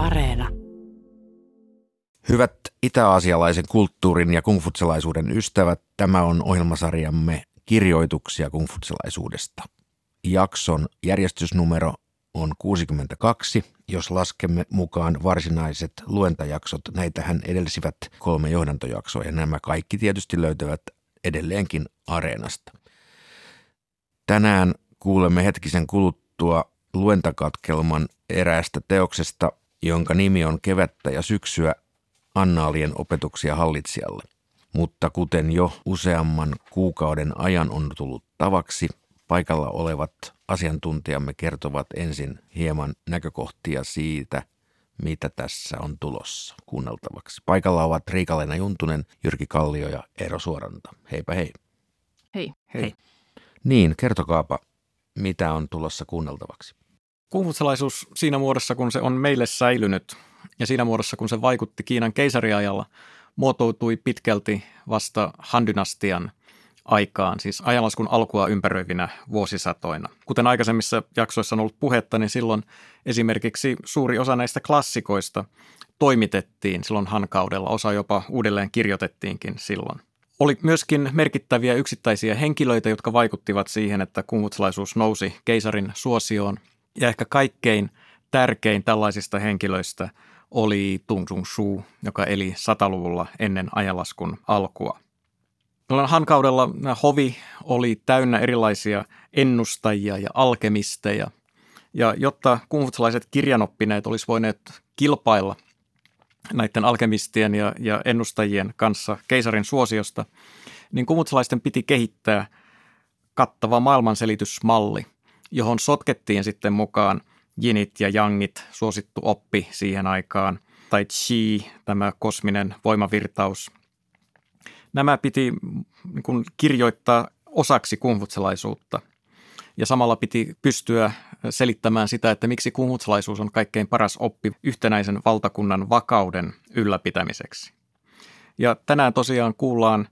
Areena. Hyvät itä-aasialaisen kulttuurin ja kungfutselaisuuden ystävät, tämä on ohjelmasarjamme kirjoituksia kungfutselaisuudesta. Jakson järjestysnumero on 62, jos laskemme mukaan varsinaiset luentajaksot. Näitähän edelsivät kolme johdantojaksoa ja nämä kaikki tietysti löytyvät edelleenkin areenasta. Tänään kuulemme hetkisen kuluttua luentakatkelman eräästä teoksesta, jonka nimi on Kevättä ja syksyä annaalien opetuksia hallitsijalle. Mutta kuten jo useamman kuukauden ajan on tullut tavaksi, paikalla olevat asiantuntijamme kertovat ensin hieman näkökohtia siitä, mitä tässä on tulossa kuunneltavaksi. Paikalla ovat Riika-Leena Juntunen, Jyrki Kallio ja Eero Suoranta. Heipä hei. Hei. Hei. Niin, kertokaapa, mitä on tulossa kuunneltavaksi? Kuhmutsalaisuus siinä muodossa, kun se on meille säilynyt ja siinä muodossa, kun se vaikutti Kiinan keisariajalla, muotoutui pitkälti vasta Han-dynastian aikaan, siis ajanlaskun alkua ympäröivinä vuosisatoina. Kuten aikaisemmissa jaksoissa on ollut puhetta, niin silloin esimerkiksi suuri osa näistä klassikoista toimitettiin silloin Han-kaudella, osa jopa uudelleen kirjoitettiinkin silloin. Oli myöskin merkittäviä yksittäisiä henkilöitä, jotka vaikuttivat siihen, että kungutsalaisuus nousi keisarin suosioon. Ja ehkä kaikkein tärkein tällaisista henkilöistä oli Tung Tung Shu, joka eli sataluvulla ennen ajanlaskun alkua. Han-kaudella hovi oli täynnä erilaisia ennustajia ja alkemisteja. Ja jotta kungfutsalaiset kirjanoppineet olisi voineet kilpailla näiden alkemistien ja, ja ennustajien kanssa keisarin suosiosta, niin kumutsalaisten piti kehittää kattava maailmanselitysmalli, johon sotkettiin sitten mukaan jinit ja jangit, suosittu oppi siihen aikaan, tai chi, tämä kosminen voimavirtaus. Nämä piti niin kuin, kirjoittaa osaksi kungfutsalaisuutta. Ja samalla piti pystyä selittämään sitä, että miksi kungfutsalaisuus on kaikkein paras oppi yhtenäisen valtakunnan vakauden ylläpitämiseksi. Ja tänään tosiaan kuullaan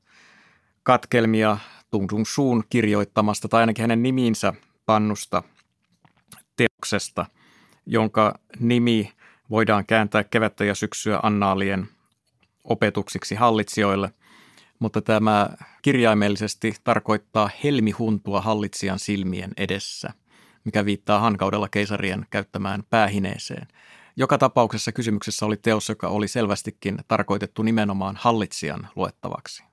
katkelmia Tung Tung Suun kirjoittamasta tai ainakin hänen nimiinsä pannusta teoksesta, jonka nimi voidaan kääntää kevättä ja syksyä annaalien opetuksiksi hallitsijoille, mutta tämä kirjaimellisesti tarkoittaa helmihuntua hallitsijan silmien edessä, mikä viittaa hankaudella keisarien käyttämään päähineeseen. Joka tapauksessa kysymyksessä oli teos, joka oli selvästikin tarkoitettu nimenomaan hallitsijan luettavaksi.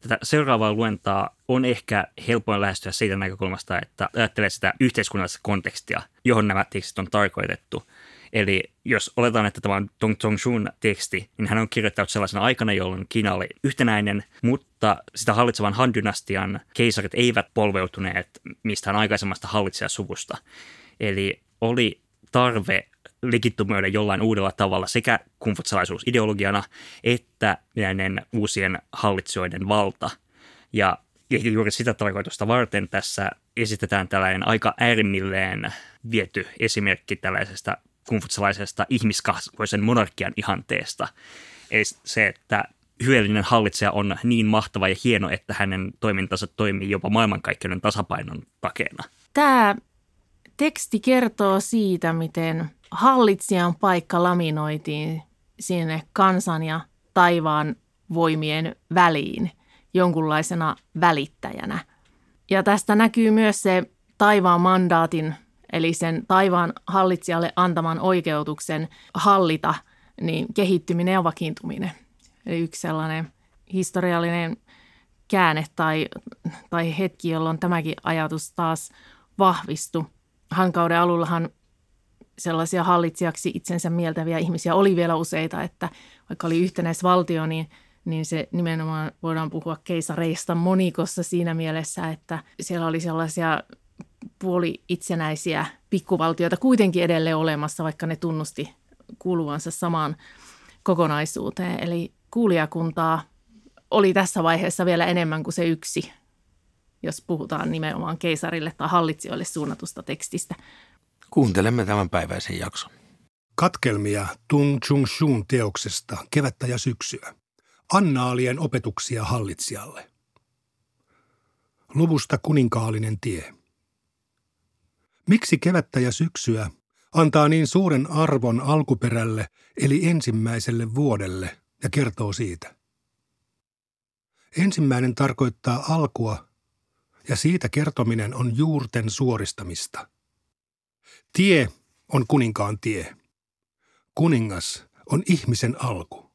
Tätä seuraavaa luentaa on ehkä helpoin lähestyä siitä näkökulmasta, että ajattelee sitä yhteiskunnallista kontekstia, johon nämä tekstit on tarkoitettu. Eli jos oletaan, että tämä on Tong Tongshun teksti, niin hän on kirjoittanut sellaisena aikana, jolloin Kiina oli yhtenäinen, mutta sitä hallitsevan Han-dynastian keisarit eivät polveutuneet mistään aikaisemmasta hallitsijasuvusta. Eli oli tarve legitimoida jollain uudella tavalla sekä kumfutsalaisuus ideologiana että näiden uusien hallitsijoiden valta. Ja juuri sitä tarkoitusta varten tässä esitetään tällainen aika äärimmilleen viety esimerkki tällaisesta kumfutsalaisesta ihmiskasvoisen monarkian ihanteesta. Eli se, että hyödyllinen hallitsija on niin mahtava ja hieno, että hänen toimintansa toimii jopa maailmankaikkeuden tasapainon takeena. Tämä teksti kertoo siitä, miten hallitsijan paikka laminoitiin sinne kansan ja taivaan voimien väliin jonkunlaisena välittäjänä. Ja tästä näkyy myös se taivaan mandaatin, eli sen taivaan hallitsijalle antaman oikeutuksen hallita, niin kehittyminen ja vakiintuminen. Eli yksi sellainen historiallinen käänne tai, tai hetki, jolloin tämäkin ajatus taas vahvistui. Hankauden alullahan sellaisia hallitsijaksi itsensä mieltäviä ihmisiä oli vielä useita, että vaikka oli yhtenäisvaltio, niin, niin se nimenomaan voidaan puhua keisareista monikossa siinä mielessä, että siellä oli sellaisia puoli itsenäisiä pikkuvaltioita kuitenkin edelleen olemassa, vaikka ne tunnusti kuuluvansa samaan kokonaisuuteen. Eli kuulijakuntaa oli tässä vaiheessa vielä enemmän kuin se yksi, jos puhutaan nimenomaan keisarille tai hallitsijoille suunnatusta tekstistä. Kuuntelemme tämän päiväisen jakson. Katkelmia Tung Chung Shun teoksesta Kevättä ja syksyä. Annaalien opetuksia hallitsijalle. Luvusta kuninkaallinen tie. Miksi kevättä ja syksyä antaa niin suuren arvon alkuperälle eli ensimmäiselle vuodelle ja kertoo siitä. Ensimmäinen tarkoittaa alkua ja siitä kertominen on juurten suoristamista. Tie on kuninkaan tie. Kuningas on ihmisen alku.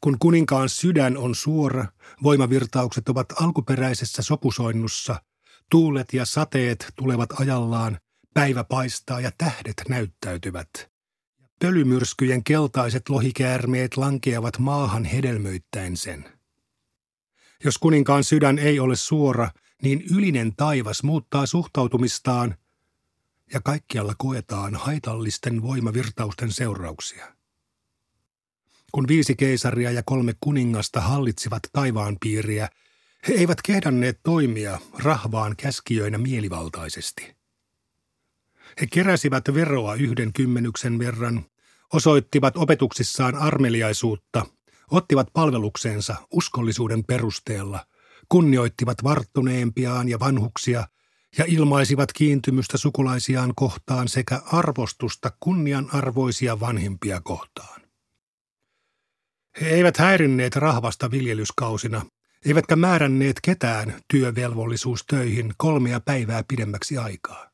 Kun kuninkaan sydän on suora, voimavirtaukset ovat alkuperäisessä sopusoinnussa, tuulet ja sateet tulevat ajallaan, päivä paistaa ja tähdet näyttäytyvät. Pölymyrskyjen keltaiset lohikäärmeet lankeavat maahan hedelmöittäen sen. Jos kuninkaan sydän ei ole suora, niin ylinen taivas muuttaa suhtautumistaan ja kaikkialla koetaan haitallisten voimavirtausten seurauksia. Kun viisi keisaria ja kolme kuningasta hallitsivat taivaan piiriä, he eivät kehdanneet toimia rahvaan käskijöinä mielivaltaisesti. He keräsivät veroa yhden kymmenyksen verran, osoittivat opetuksissaan armeliaisuutta, ottivat palvelukseensa uskollisuuden perusteella, kunnioittivat varttuneempiaan ja vanhuksia ja ilmaisivat kiintymystä sukulaisiaan kohtaan sekä arvostusta kunnianarvoisia vanhimpia kohtaan. He eivät häirinneet rahvasta viljelyskausina, eivätkä määränneet ketään työvelvollisuustöihin kolmea päivää pidemmäksi aikaa.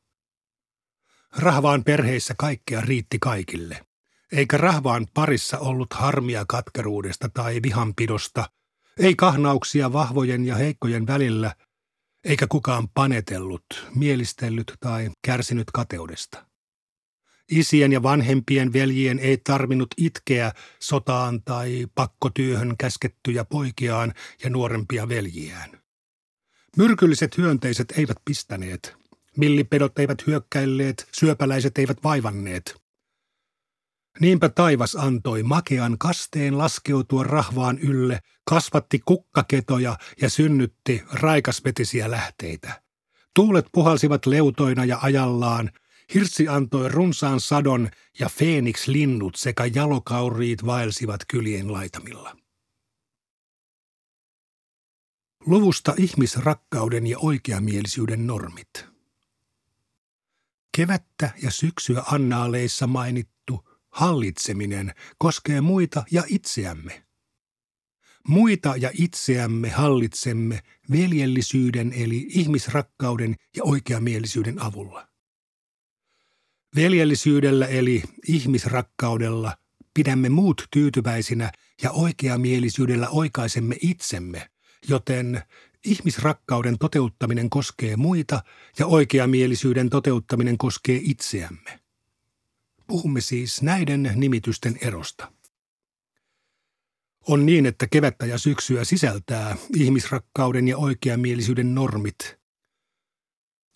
Rahvaan perheissä kaikkea riitti kaikille, eikä rahvaan parissa ollut harmia katkeruudesta tai vihanpidosta, ei kahnauksia vahvojen ja heikkojen välillä, eikä kukaan panetellut, mielistellyt tai kärsinyt kateudesta. Isien ja vanhempien veljien ei tarvinnut itkeä sotaan tai pakkotyöhön käskettyjä poikiaan ja nuorempia veljiään. Myrkylliset hyönteiset eivät pistäneet, millipedot eivät hyökkäilleet, syöpäläiset eivät vaivanneet. Niinpä taivas antoi makean kasteen laskeutua rahvaan ylle, kasvatti kukkaketoja ja synnytti raikasvetisiä lähteitä. Tuulet puhalsivat leutoina ja ajallaan, Hirssi antoi runsaan sadon ja Phoenix-linnut sekä jalokauriit vaelsivat kylien laitamilla. Luvusta ihmisrakkauden ja oikeamielisyyden normit. Kevättä ja syksyä annaaleissa mainittu hallitseminen koskee muita ja itseämme. Muita ja itseämme hallitsemme veljellisyyden eli ihmisrakkauden ja oikeamielisyyden avulla. Veljellisyydellä eli ihmisrakkaudella pidämme muut tyytyväisinä ja oikeamielisyydellä oikaisemme itsemme, joten ihmisrakkauden toteuttaminen koskee muita ja oikeamielisyyden toteuttaminen koskee itseämme. Puhumme siis näiden nimitysten erosta. On niin, että kevättä ja syksyä sisältää ihmisrakkauden ja oikeamielisyyden normit –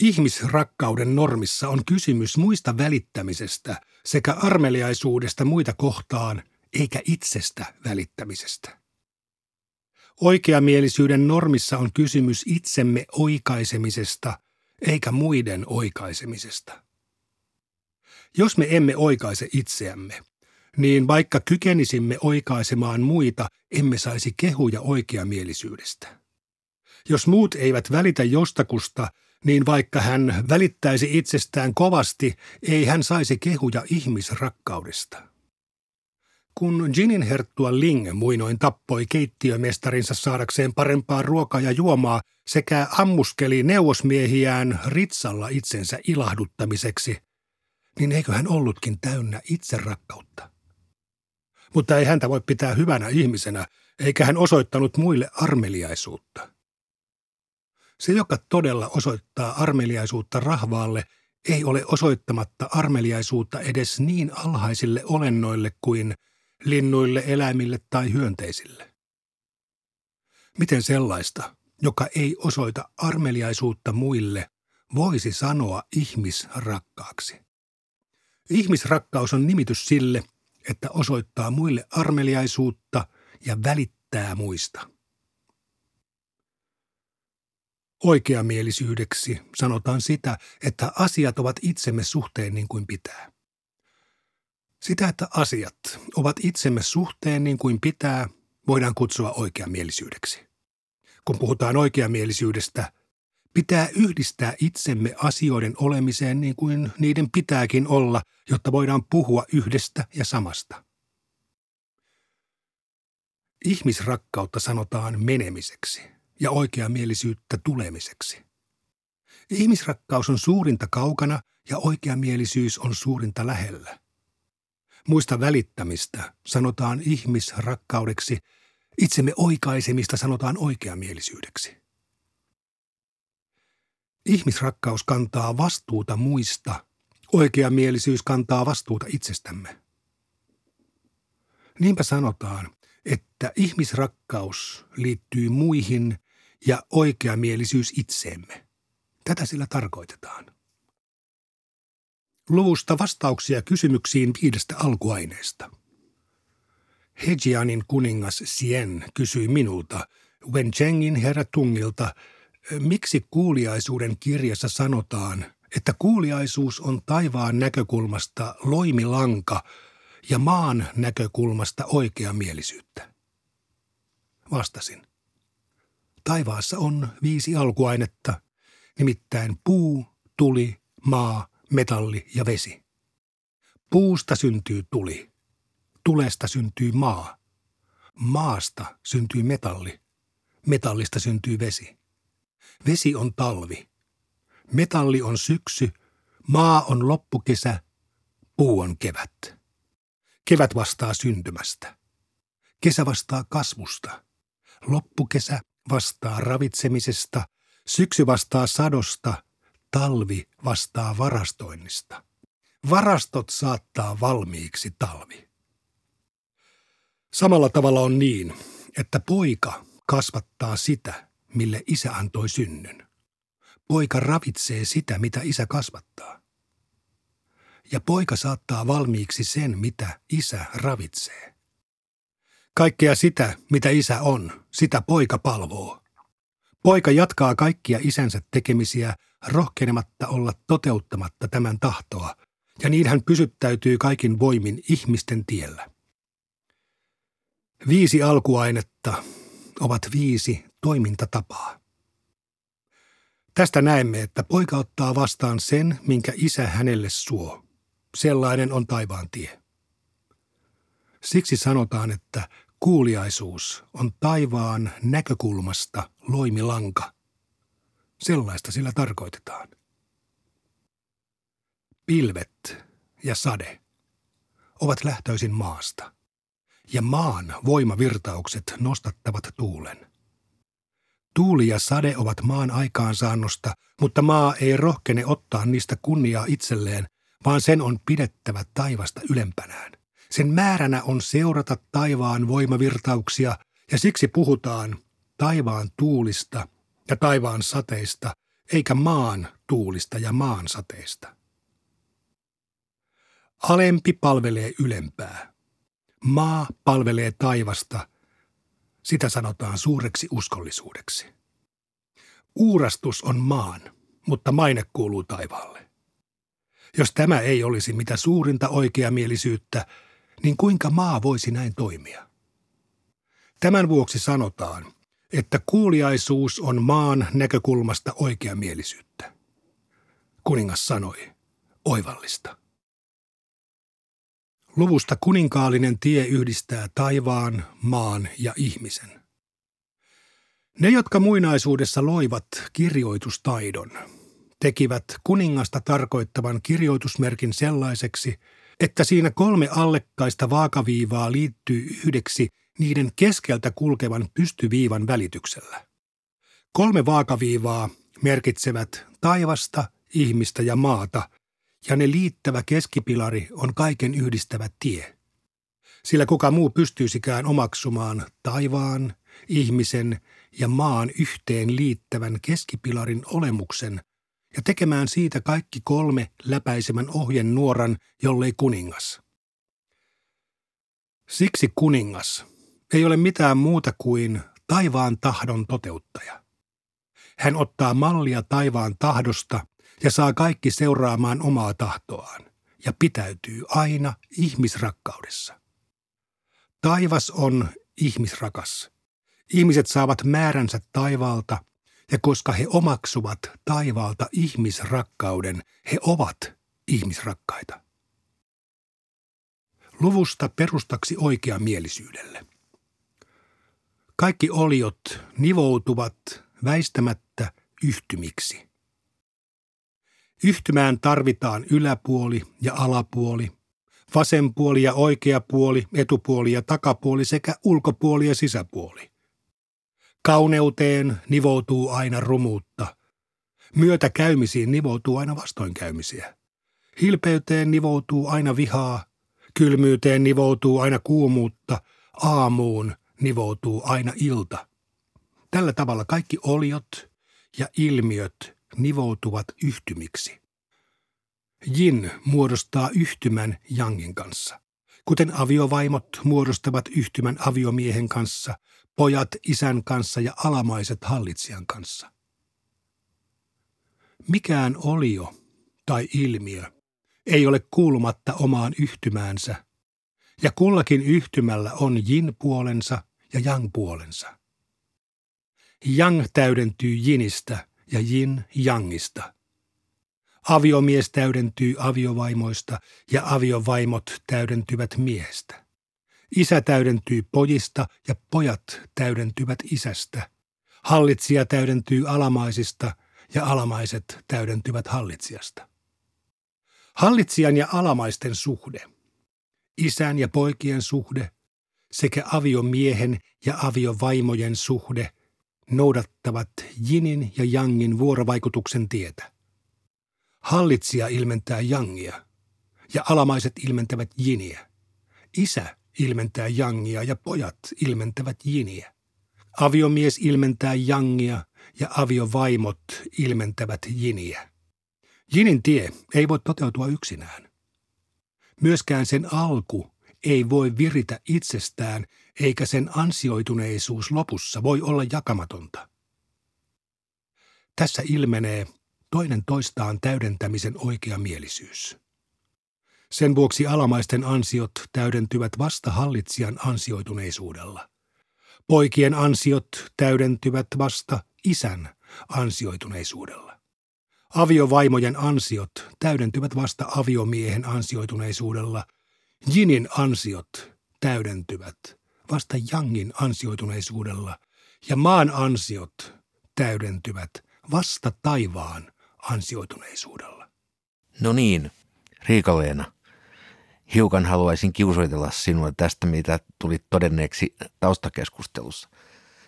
Ihmisrakkauden normissa on kysymys muista välittämisestä sekä armeliaisuudesta muita kohtaan, eikä itsestä välittämisestä. Oikeamielisyyden normissa on kysymys itsemme oikaisemisesta, eikä muiden oikaisemisesta. Jos me emme oikaise itseämme, niin vaikka kykenisimme oikaisemaan muita, emme saisi kehuja oikeamielisyydestä. Jos muut eivät välitä jostakusta, niin vaikka hän välittäisi itsestään kovasti, ei hän saisi kehuja ihmisrakkaudesta. Kun Ginin herttua Ling muinoin tappoi keittiömestarinsa saadakseen parempaa ruokaa ja juomaa sekä ammuskeli neuvosmiehiään ritsalla itsensä ilahduttamiseksi, niin eikö hän ollutkin täynnä itserakkautta? Mutta ei häntä voi pitää hyvänä ihmisenä, eikä hän osoittanut muille armeliaisuutta. Se, joka todella osoittaa armeliaisuutta rahvaalle, ei ole osoittamatta armeliaisuutta edes niin alhaisille olennoille kuin linnuille, eläimille tai hyönteisille. Miten sellaista, joka ei osoita armeliaisuutta muille, voisi sanoa ihmisrakkaaksi? Ihmisrakkaus on nimitys sille, että osoittaa muille armeliaisuutta ja välittää muista. Oikeamielisyydeksi sanotaan sitä, että asiat ovat itsemme suhteen niin kuin pitää. Sitä, että asiat ovat itsemme suhteen niin kuin pitää, voidaan kutsua oikeamielisyydeksi. Kun puhutaan oikeamielisyydestä, Pitää yhdistää itsemme asioiden olemiseen niin kuin niiden pitääkin olla, jotta voidaan puhua yhdestä ja samasta. Ihmisrakkautta sanotaan menemiseksi ja oikeamielisyyttä tulemiseksi. Ihmisrakkaus on suurinta kaukana ja oikeamielisyys on suurinta lähellä. Muista välittämistä sanotaan ihmisrakkaudeksi, itsemme oikaisemista sanotaan oikeamielisyydeksi. Ihmisrakkaus kantaa vastuuta muista, oikeamielisyys kantaa vastuuta itsestämme. Niinpä sanotaan, että ihmisrakkaus liittyy muihin ja oikeamielisyys itseemme. Tätä sillä tarkoitetaan. Luvusta vastauksia kysymyksiin viidestä alkuaineesta. Hejianin kuningas Sien kysyi minulta, Wenchengin herra Tungilta, miksi kuuliaisuuden kirjassa sanotaan, että kuuliaisuus on taivaan näkökulmasta loimilanka ja maan näkökulmasta oikeamielisyyttä? Vastasin. Taivaassa on viisi alkuainetta, nimittäin puu, tuli, maa, metalli ja vesi. Puusta syntyy tuli, tulesta syntyy maa, maasta syntyy metalli, metallista syntyy vesi. Vesi on talvi, metalli on syksy, maa on loppukesä, puu on kevät. Kevät vastaa syntymästä. Kesä vastaa kasvusta. Loppukesä vastaa ravitsemisesta, syksy vastaa sadosta, talvi vastaa varastoinnista. Varastot saattaa valmiiksi talvi. Samalla tavalla on niin, että poika kasvattaa sitä, mille isä antoi synnyn. Poika ravitsee sitä, mitä isä kasvattaa. Ja poika saattaa valmiiksi sen, mitä isä ravitsee. Kaikkea sitä, mitä isä on, sitä poika palvoo. Poika jatkaa kaikkia isänsä tekemisiä rohkenematta olla toteuttamatta tämän tahtoa, ja niin hän pysyttäytyy kaikin voimin ihmisten tiellä. Viisi alkuainetta ovat viisi toimintatapaa. Tästä näemme, että poika ottaa vastaan sen, minkä isä hänelle suo. Sellainen on taivaan tie. Siksi sanotaan, että kuuliaisuus on taivaan näkökulmasta loimilanka. Sellaista sillä tarkoitetaan. Pilvet ja sade ovat lähtöisin maasta, ja maan voimavirtaukset nostattavat tuulen. Tuuli ja sade ovat maan aikaansaannosta, mutta maa ei rohkene ottaa niistä kunniaa itselleen, vaan sen on pidettävä taivasta ylempänään. Sen määränä on seurata taivaan voimavirtauksia, ja siksi puhutaan taivaan tuulista ja taivaan sateista, eikä maan tuulista ja maan sateista. Alempi palvelee ylempää. Maa palvelee taivasta sitä sanotaan suureksi uskollisuudeksi. Uurastus on maan, mutta maine kuuluu taivaalle. Jos tämä ei olisi mitä suurinta oikeamielisyyttä, niin kuinka maa voisi näin toimia? Tämän vuoksi sanotaan, että kuuliaisuus on maan näkökulmasta oikeamielisyyttä. Kuningas sanoi, oivallista. Luvusta kuninkaallinen tie yhdistää taivaan, maan ja ihmisen. Ne, jotka muinaisuudessa loivat kirjoitustaidon, tekivät kuningasta tarkoittavan kirjoitusmerkin sellaiseksi, että siinä kolme allekkaista vaakaviivaa liittyy yhdeksi niiden keskeltä kulkevan pystyviivan välityksellä. Kolme vaakaviivaa merkitsevät taivasta, ihmistä ja maata, ja ne liittävä keskipilari on kaiken yhdistävä tie. Sillä kuka muu pystyisikään omaksumaan taivaan, ihmisen ja maan yhteen liittävän keskipilarin olemuksen ja tekemään siitä kaikki kolme läpäisemän ohjen nuoran, jollei kuningas. Siksi kuningas ei ole mitään muuta kuin taivaan tahdon toteuttaja. Hän ottaa mallia taivaan tahdosta ja saa kaikki seuraamaan omaa tahtoaan ja pitäytyy aina ihmisrakkaudessa. Taivas on ihmisrakas. Ihmiset saavat määränsä taivaalta ja koska he omaksuvat taivaalta ihmisrakkauden, he ovat ihmisrakkaita. Luvusta perustaksi oikeamielisyydelle. Kaikki oliot nivoutuvat väistämättä yhtymiksi. Yhtymään tarvitaan yläpuoli ja alapuoli, vasen puoli ja oikea puoli, etupuoli ja takapuoli sekä ulkopuoli ja sisäpuoli. Kauneuteen nivoutuu aina rumuutta. Myötäkäymisiin nivoutuu aina vastoinkäymisiä. Hilpeyteen nivoutuu aina vihaa. Kylmyyteen nivoutuu aina kuumuutta. Aamuun nivoutuu aina ilta. Tällä tavalla kaikki oliot ja ilmiöt nivoutuvat yhtymiksi. Jin muodostaa yhtymän Jangin kanssa. Kuten aviovaimot muodostavat yhtymän aviomiehen kanssa, pojat isän kanssa ja alamaiset hallitsijan kanssa. Mikään olio tai ilmiö ei ole kuulumatta omaan yhtymäänsä, ja kullakin yhtymällä on jin-puolensa ja jang-puolensa. Jang täydentyy jinistä ja jin jangista. Aviomies täydentyy aviovaimoista ja aviovaimot täydentyvät miehestä. Isä täydentyy pojista ja pojat täydentyvät isästä. Hallitsija täydentyy alamaisista ja alamaiset täydentyvät hallitsijasta. Hallitsijan ja alamaisten suhde, isän ja poikien suhde sekä aviomiehen ja aviovaimojen suhde noudattavat jinin ja jangin vuorovaikutuksen tietä. Hallitsija ilmentää jangia ja alamaiset ilmentävät jiniä. Isä ilmentää jangia ja pojat ilmentävät jiniä. Aviomies ilmentää jangia ja aviovaimot ilmentävät jiniä. Jinin tie ei voi toteutua yksinään. Myöskään sen alku ei voi viritä itsestään, eikä sen ansioituneisuus lopussa voi olla jakamatonta. Tässä ilmenee toinen toistaan täydentämisen oikeamielisyys. Sen vuoksi alamaisten ansiot täydentyvät vasta hallitsijan ansioituneisuudella. Poikien ansiot täydentyvät vasta isän ansioituneisuudella. Aviovaimojen ansiot täydentyvät vasta aviomiehen ansioituneisuudella. Jinin ansiot täydentyvät vasta Jangin ansioituneisuudella ja maan ansiot täydentyvät vasta taivaan ansioituneisuudella. No niin, Riika-Leena. Hiukan haluaisin kiusoitella sinua tästä, mitä tuli todenneeksi taustakeskustelussa.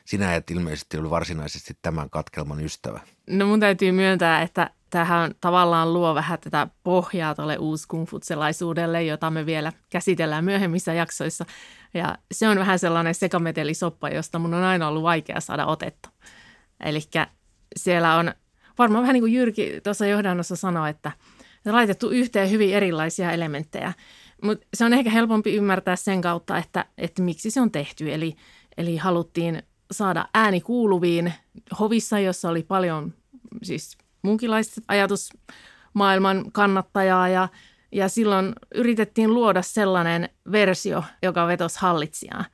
Sinä et ilmeisesti ole varsinaisesti tämän katkelman ystävä. No mun täytyy myöntää, että tähän tavallaan luo vähän tätä pohjaa tuolle uuskungfutselaisuudelle, jota me vielä käsitellään myöhemmissä jaksoissa. Ja se on vähän sellainen sekametelisoppa, josta mun on aina ollut vaikea saada otetta. Eli siellä on varmaan vähän niin kuin Jyrki tuossa johdannossa sanoi, että laitettu yhteen hyvin erilaisia elementtejä. Mutta se on ehkä helpompi ymmärtää sen kautta, että, että miksi se on tehty. Eli, eli haluttiin saada ääni kuuluviin hovissa, jossa oli paljon siis muunkinlaista ajatusmaailman kannattajaa ja, ja silloin yritettiin luoda sellainen versio, joka vetosi hallitsijaa.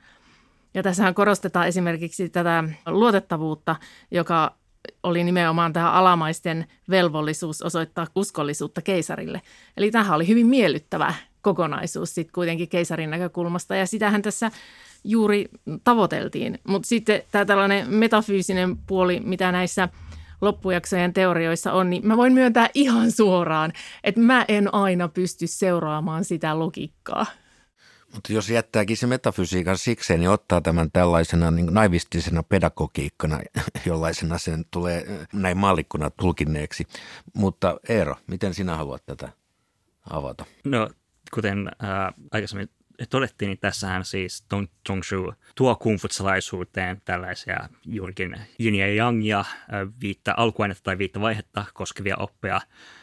Ja tässähän korostetaan esimerkiksi tätä luotettavuutta, joka oli nimenomaan tämä alamaisten velvollisuus osoittaa uskollisuutta keisarille. Eli tämähän oli hyvin miellyttävä kokonaisuus sitten kuitenkin keisarin näkökulmasta ja sitähän tässä juuri tavoiteltiin. Mutta sitten tämä tällainen metafyysinen puoli, mitä näissä loppujaksojen teorioissa on, niin mä voin myöntää ihan suoraan, että mä en aina pysty seuraamaan sitä logiikkaa. Mutta jos jättääkin se metafysiikan sikseen, niin ottaa tämän tällaisena niin naivistisena pedagogiikkana, jollaisena sen tulee näin maallikkona tulkinneeksi. Mutta Eero, miten sinä haluat tätä avata? No, kuten äh, aikaisemmin todettiin, niin tässähän siis Tong Zhongshu tuo kungfutsalaisuuteen tällaisia juurikin yin ja yangia, viittä alkuainetta tai viittä vaihetta koskevia oppeja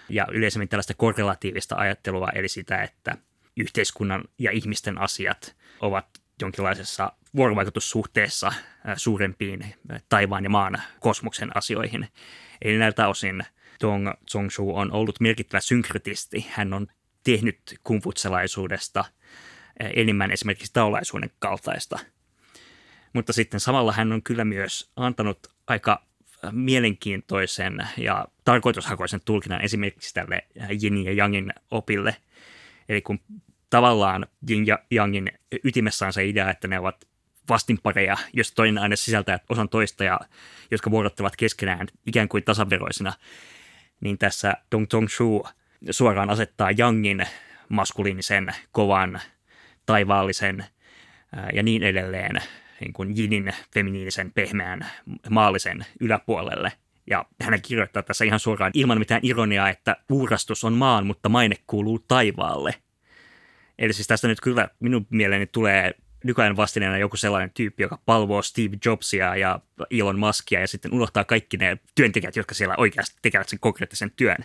ja yleisemmin tällaista korrelatiivista ajattelua, eli sitä, että yhteiskunnan ja ihmisten asiat ovat jonkinlaisessa vuorovaikutussuhteessa suurempiin taivaan ja maan kosmoksen asioihin. Eli näiltä osin Tong Zhongshu on ollut merkittävä synkretisti. Hän on tehnyt kungfutsalaisuudesta enemmän esimerkiksi taolaisuuden kaltaista. Mutta sitten samalla hän on kyllä myös antanut aika mielenkiintoisen ja tarkoitushakoisen tulkinnan esimerkiksi tälle Yin ja Yangin opille. Eli kun tavallaan Yin ja Yangin ytimessä on se idea, että ne ovat vastinpareja, jos toinen aine sisältää osan toista ja jotka vuorottavat keskenään ikään kuin tasaveroisina, niin tässä Dong Tong Shu suoraan asettaa Yangin maskuliinisen, kovan, taivaallisen ja niin edelleen niin kuin Jinin feminiinisen, pehmeän, maallisen yläpuolelle. Ja hän kirjoittaa tässä ihan suoraan ilman mitään ironiaa, että uurastus on maan, mutta maine kuuluu taivaalle. Eli siis tästä nyt kyllä minun mieleeni tulee nykyajan vastineena joku sellainen tyyppi, joka palvoo Steve Jobsia ja Elon Muskia ja sitten unohtaa kaikki ne työntekijät, jotka siellä oikeasti tekevät sen konkreettisen työn.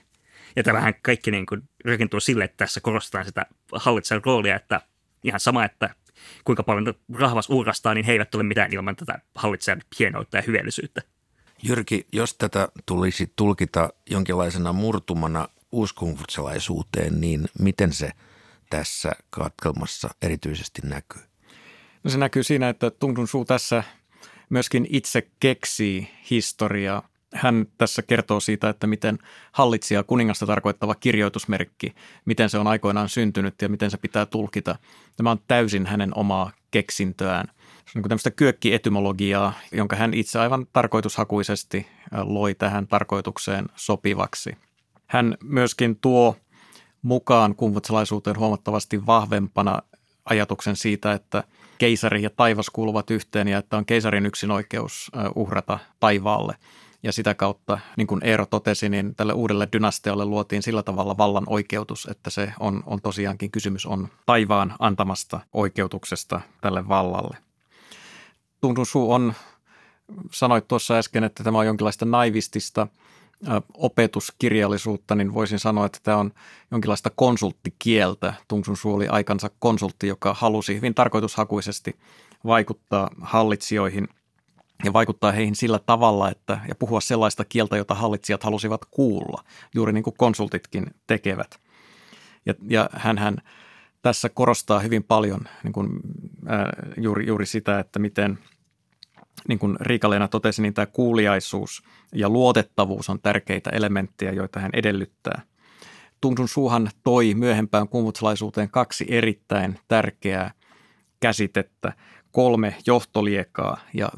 Ja tämähän kaikki niin kuin rakentuu sille, että tässä korostetaan sitä hallitsijan roolia, että ihan sama, että kuinka paljon rahvas uurastaa, niin he eivät ole mitään ilman tätä hallitsijan hienoutta ja hyveellisyyttä. Jyrki, jos tätä tulisi tulkita jonkinlaisena murtumana uuskonfutsalaisuuteen, niin miten se tässä katkelmassa erityisesti näkyy? No se näkyy siinä, että Tung Suu tässä myöskin itse keksii historiaa hän tässä kertoo siitä, että miten hallitsija kuningasta tarkoittava kirjoitusmerkki, miten se on aikoinaan syntynyt ja miten se pitää tulkita. Tämä on täysin hänen omaa keksintöään. Se on niin tämmöistä kyökkietymologiaa, jonka hän itse aivan tarkoitushakuisesti loi tähän tarkoitukseen sopivaksi. Hän myöskin tuo mukaan kumvutsalaisuuteen huomattavasti vahvempana ajatuksen siitä, että keisari ja taivas kuuluvat yhteen ja että on keisarin yksin oikeus uhrata taivaalle – ja sitä kautta, niin kuin Eero totesi, niin tälle uudelle dynastialle luotiin sillä tavalla vallan oikeutus, että se on, on tosiaankin kysymys on taivaan antamasta oikeutuksesta tälle vallalle. Tun Su on, sanoit tuossa äsken, että tämä on jonkinlaista naivistista opetuskirjallisuutta, niin voisin sanoa, että tämä on jonkinlaista konsulttikieltä. Tung Su oli aikansa konsultti, joka halusi hyvin tarkoitushakuisesti vaikuttaa hallitsijoihin – ja vaikuttaa heihin sillä tavalla, että ja puhua sellaista kieltä, jota hallitsijat halusivat kuulla, juuri niin kuin konsultitkin tekevät. Ja, ja hän, tässä korostaa hyvin paljon niin kuin, ää, juuri, juuri sitä, että miten, niin kuin Riika-Leena totesi, niin tämä kuuliaisuus ja luotettavuus on tärkeitä elementtejä, joita hän edellyttää. Tungsun Suhan toi myöhempään kumvutsalaisuuteen kaksi erittäin tärkeää käsitettä, kolme johtoliekaa ja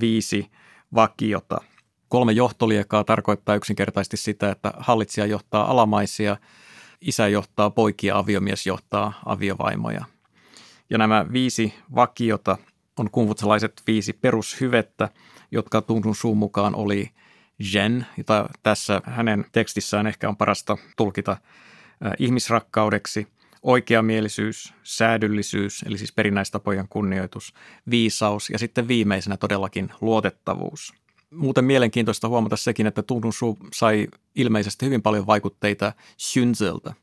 viisi vakiota. Kolme johtoliekaa tarkoittaa yksinkertaisesti sitä, että hallitsija johtaa alamaisia, isä johtaa poikia, aviomies johtaa aviovaimoja. Ja nämä viisi vakiota on kumvutsalaiset viisi perushyvettä, jotka Tungsun suun mukaan oli Jen, jota tässä hänen tekstissään ehkä on parasta tulkita ihmisrakkaudeksi – oikeamielisyys, säädyllisyys, eli siis perinnäistapojen kunnioitus, viisaus ja sitten viimeisenä todellakin luotettavuus. Muuten mielenkiintoista huomata sekin, että Tungun Su sai ilmeisesti hyvin paljon vaikutteita Xunzeltä.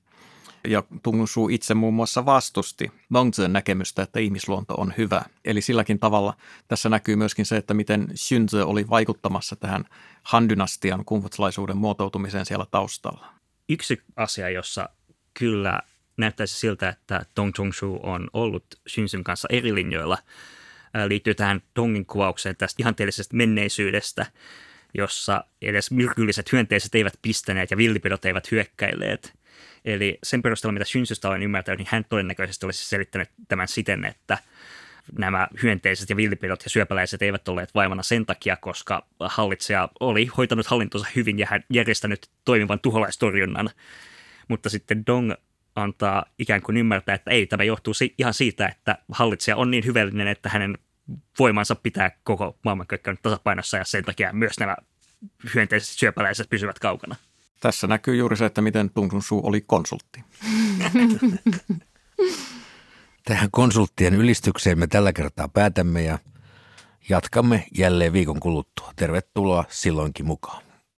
Ja Tungun Su itse muun muassa vastusti Mengzhen näkemystä, että ihmisluonto on hyvä. Eli silläkin tavalla tässä näkyy myöskin se, että miten Xunze oli vaikuttamassa tähän Han-dynastian kumfutsalaisuuden muotoutumiseen siellä taustalla. Yksi asia, jossa kyllä näyttäisi siltä, että Tong Shu on ollut Shinsun kanssa eri linjoilla, liittyy tähän Tongin kuvaukseen tästä ihanteellisesta menneisyydestä, jossa edes myrkylliset hyönteiset eivät pistäneet ja villipidot eivät hyökkäilleet. Eli sen perusteella, mitä Shinsusta olen ymmärtänyt, niin hän todennäköisesti olisi selittänyt tämän siten, että nämä hyönteiset ja villipidot ja syöpäläiset eivät olleet vaimana sen takia, koska hallitsija oli hoitanut hallintonsa hyvin ja hän järjestänyt toimivan tuholaistorjunnan. Mutta sitten Dong antaa ikään kuin ymmärtää, että ei, tämä johtuu ihan siitä, että hallitsija on niin hyvällinen, että hänen voimansa pitää koko maailmanköykkäyn tasapainossa ja sen takia myös nämä hyönteiset syöpäläiset pysyvät kaukana. Tässä näkyy juuri se, että miten Tung Sun Su oli konsultti. Tähän konsulttien ylistykseen me tällä kertaa päätämme ja jatkamme jälleen viikon kuluttua. Tervetuloa silloinkin mukaan.